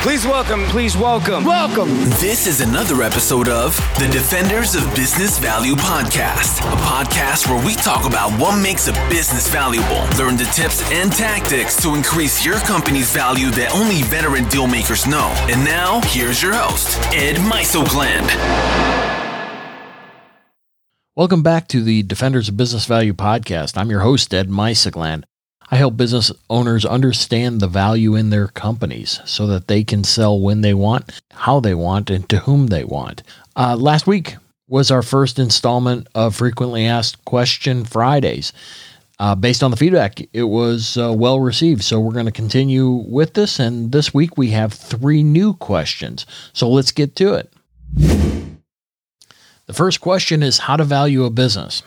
Please welcome, please welcome, welcome. This is another episode of the Defenders of Business Value podcast, a podcast where we talk about what makes a business valuable, learn the tips and tactics to increase your company's value that only veteran deal makers know. And now, here's your host, Ed Mysogland. Welcome back to the Defenders of Business Value podcast. I'm your host, Ed Mysogland. I help business owners understand the value in their companies so that they can sell when they want, how they want, and to whom they want. Uh, last week was our first installment of Frequently Asked Question Fridays. Uh, based on the feedback, it was uh, well received. So we're going to continue with this. And this week we have three new questions. So let's get to it. The first question is how to value a business.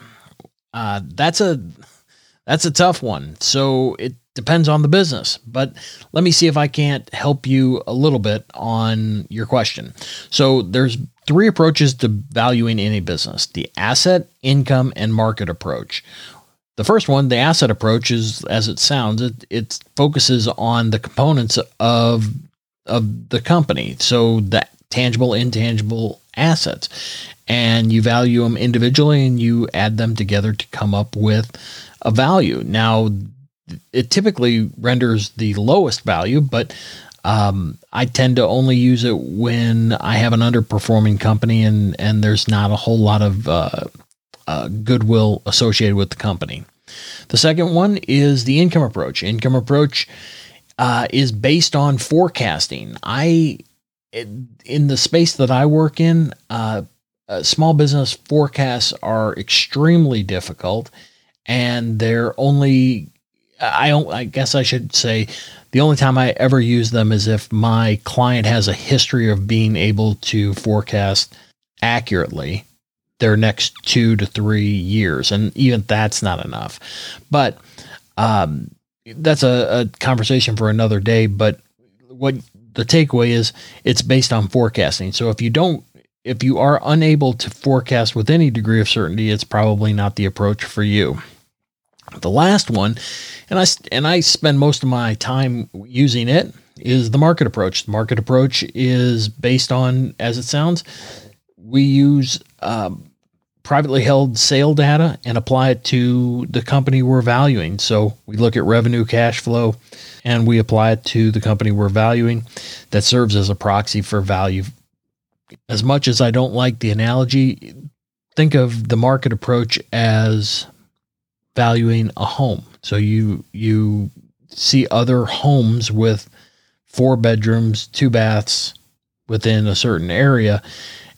Uh, that's a that's a tough one. So it depends on the business, but let me see if I can't help you a little bit on your question. So there's three approaches to valuing any business: the asset, income, and market approach. The first one, the asset approach, is as it sounds, it, it focuses on the components of of the company. So the tangible, intangible assets, and you value them individually, and you add them together to come up with a value. Now, it typically renders the lowest value, but um, I tend to only use it when I have an underperforming company and and there's not a whole lot of uh, uh, goodwill associated with the company. The second one is the income approach. Income approach uh, is based on forecasting. I in the space that I work in, uh, uh, small business forecasts are extremely difficult and they're only I don't I guess I should say the only time I ever use them is if my client has a history of being able to forecast accurately their next 2 to 3 years and even that's not enough. But um, that's a, a conversation for another day, but what the takeaway is it's based on forecasting. So if you don't if you are unable to forecast with any degree of certainty, it's probably not the approach for you. The last one, and I and I spend most of my time using it, is the market approach. The market approach is based on, as it sounds, we use um, privately held sale data and apply it to the company we're valuing. So we look at revenue, cash flow, and we apply it to the company we're valuing. That serves as a proxy for value. As much as I don't like the analogy, think of the market approach as valuing a home. So you you see other homes with four bedrooms, two baths within a certain area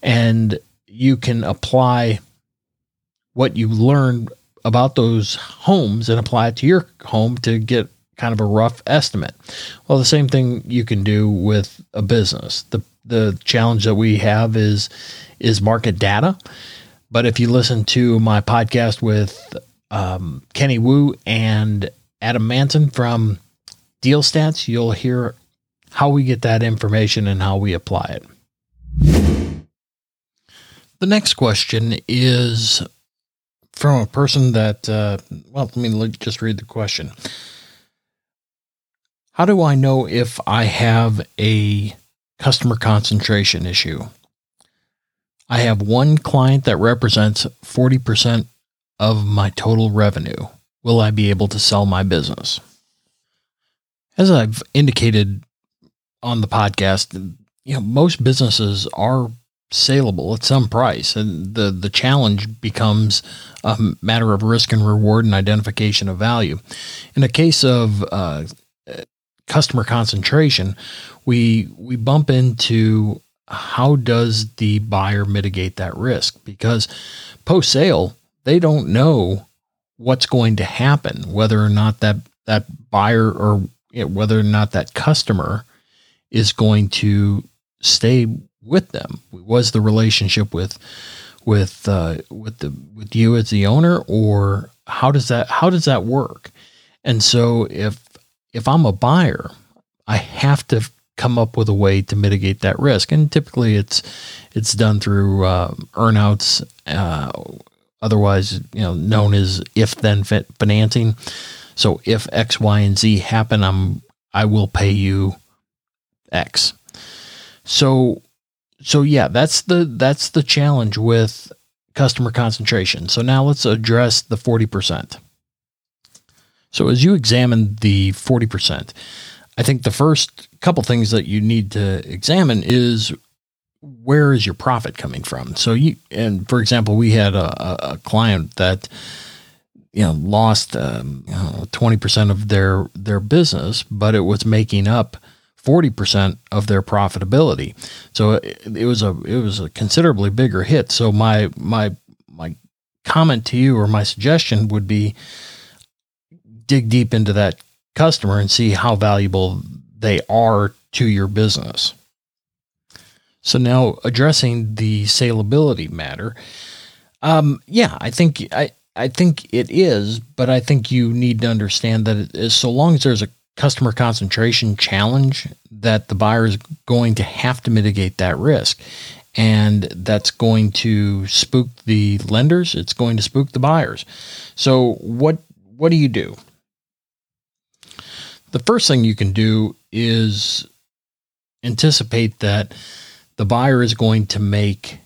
and you can apply what you learned about those homes and apply it to your home to get kind of a rough estimate. Well, the same thing you can do with a business. The the challenge that we have is is market data. But if you listen to my podcast with um, Kenny Wu and Adam Manson from Deal Stats, you'll hear how we get that information and how we apply it. The next question is from a person that, uh, well, let me just read the question. How do I know if I have a customer concentration issue? I have one client that represents 40% of my total revenue will I be able to sell my business? As I've indicated on the podcast, you know, most businesses are saleable at some price. And the the challenge becomes a matter of risk and reward and identification of value. In a case of uh, customer concentration we we bump into how does the buyer mitigate that risk? Because post sale they don't know what's going to happen, whether or not that that buyer or you know, whether or not that customer is going to stay with them. Was the relationship with with uh, with the with you as the owner, or how does that how does that work? And so if if I'm a buyer, I have to come up with a way to mitigate that risk, and typically it's it's done through uh, earnouts. Uh, otherwise you know known as if then financing. So if X, Y, and Z happen, I'm I will pay you X. So so yeah, that's the that's the challenge with customer concentration. So now let's address the 40%. So as you examine the 40%, I think the first couple things that you need to examine is where is your profit coming from? So you and for example, we had a, a client that you know lost um, twenty percent of their their business, but it was making up forty percent of their profitability. So it, it was a it was a considerably bigger hit. So my my my comment to you or my suggestion would be dig deep into that customer and see how valuable they are to your business. So now addressing the salability matter, um, yeah, I think I I think it is, but I think you need to understand that it is so long as there's a customer concentration challenge that the buyer is going to have to mitigate that risk. And that's going to spook the lenders, it's going to spook the buyers. So what what do you do? The first thing you can do is anticipate that the buyer is going to make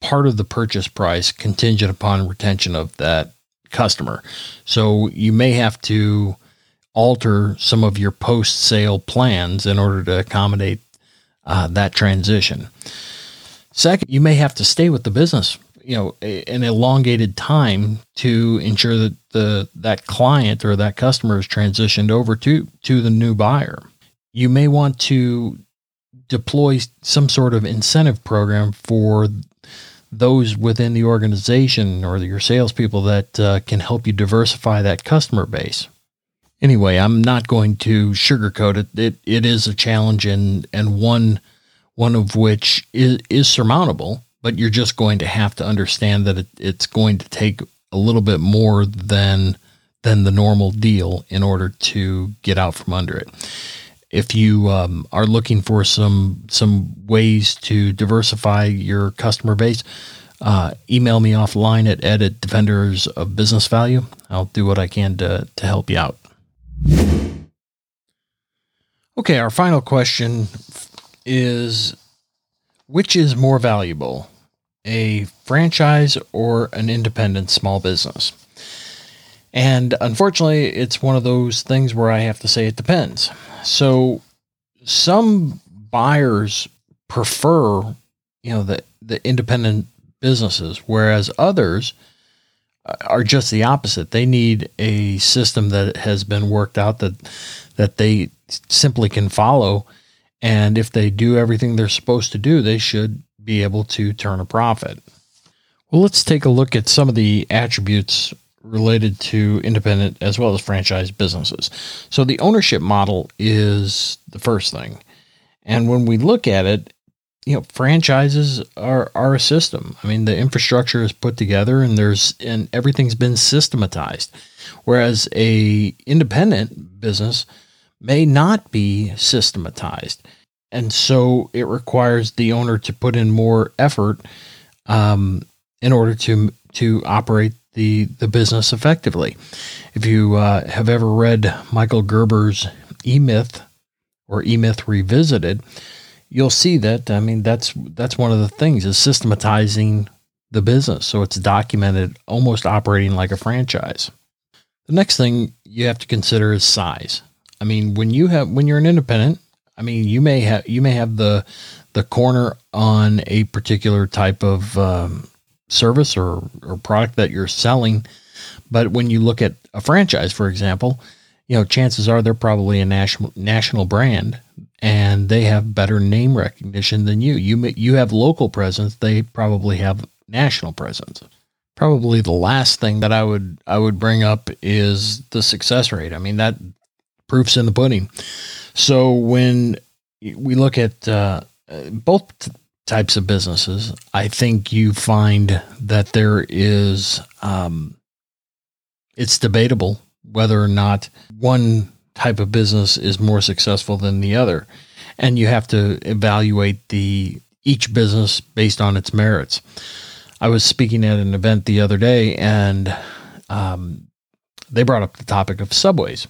part of the purchase price contingent upon retention of that customer. So you may have to alter some of your post sale plans in order to accommodate uh, that transition. Second, you may have to stay with the business, you know, an elongated time to ensure that the that client or that customer is transitioned over to to the new buyer. You may want to deploy some sort of incentive program for those within the organization or your salespeople that uh, can help you diversify that customer base. Anyway, I'm not going to sugarcoat it. It it is a challenge and and one one of which is, is surmountable, but you're just going to have to understand that it, it's going to take a little bit more than than the normal deal in order to get out from under it if you um, are looking for some some ways to diversify your customer base, uh, email me offline at ed at defenders of business value. I'll do what I can to, to help you out. Okay, our final question is which is more valuable, a franchise or an independent small business? And unfortunately, it's one of those things where I have to say it depends. So some buyers prefer, you know, the the independent businesses, whereas others Uh, are just the opposite. They need a system that has been worked out that that they simply can follow, and if they do everything they're supposed to do, they should be able to turn a profit. Well, let's take a look at some of the attributes related to independent as well as franchise businesses. So the ownership model is the first thing. And when we look at it, you know, franchises are, are a system. I mean, the infrastructure is put together and there's and everything's been systematized. Whereas a independent business may not be systematized. And so it requires the owner to put in more effort um, in order to to operate the the business effectively. If you uh, have ever read Michael Gerber's E Myth or E Myth Revisited, you'll see that. I mean, that's that's one of the things is systematizing the business so it's documented, almost operating like a franchise. The next thing you have to consider is size. I mean, when you have when you're an independent, I mean, you may have you may have the the corner on a particular type of um, service or, or product that you're selling. But when you look at a franchise, for example, you know, chances are they're probably a national national brand and they have better name recognition than you. You you have local presence, they probably have national presence. Probably the last thing that I would I would bring up is the success rate. I mean that proof's in the pudding. So when we look at uh, both types of businesses, I think you find that there is, um, it's debatable whether or not one type of business is more successful than the other. And you have to evaluate the each business based on its merits. I was speaking at an event the other day and um, they brought up the topic of subways.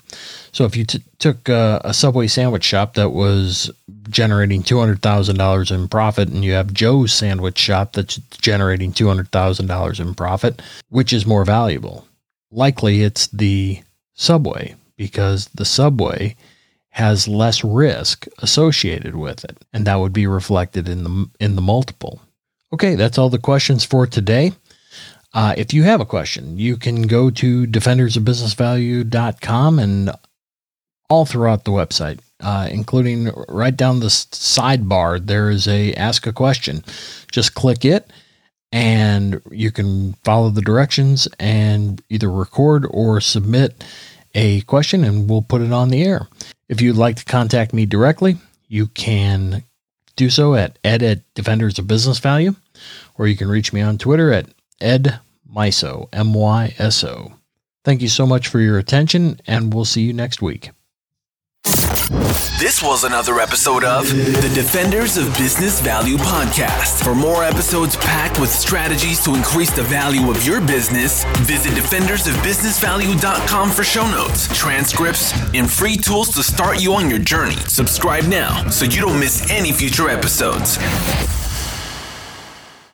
So if you t- took a, a, Subway sandwich shop that was generating $200,000 in profit and you have Joe's sandwich shop that's generating $200,000 in profit, which is more valuable? Likely it's the Subway because the Subway has less risk associated with it and that would be reflected in the in the multiple. Okay, that's all the questions for today. Uh, if you have a question, you can go to defendersofbusinessvalue.com and all throughout the website, uh, including right down the sidebar, there is a ask a question. Just click it and you can follow the directions and either record or submit a question and we'll put it on the air. If you'd like to contact me directly, you can do so at ed at defenders of business value, or you can reach me on Twitter at ed myso, M Y S O. Thank you so much for your attention, and we'll see you next week. This was another episode of the Defenders of Business Value podcast. For more episodes packed with strategies to increase the value of your business, visit defendersofbusinessvalue.com for show notes, transcripts, and free tools to start you on your journey. Subscribe now so you don't miss any future episodes.